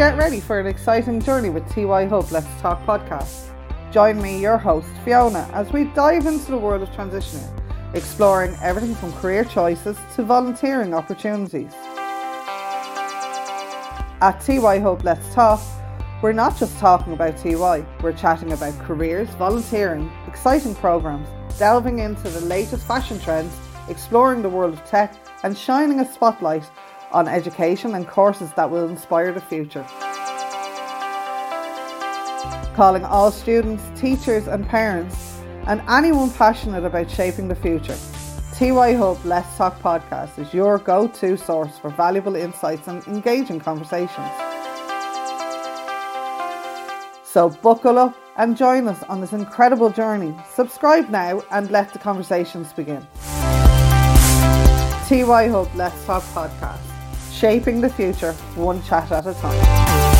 Get ready for an exciting journey with TY Hub Let's Talk podcast. Join me, your host, Fiona, as we dive into the world of transitioning, exploring everything from career choices to volunteering opportunities. At TY Hub Let's Talk, we're not just talking about TY, we're chatting about careers, volunteering, exciting programs, delving into the latest fashion trends, exploring the world of tech, and shining a spotlight on education and courses that will inspire the future. Calling all students, teachers, and parents, and anyone passionate about shaping the future. TY Hub Let's Talk podcast is your go to source for valuable insights and engaging conversations. So, buckle up and join us on this incredible journey. Subscribe now and let the conversations begin. TY Hub Let's Talk podcast, shaping the future one chat at a time.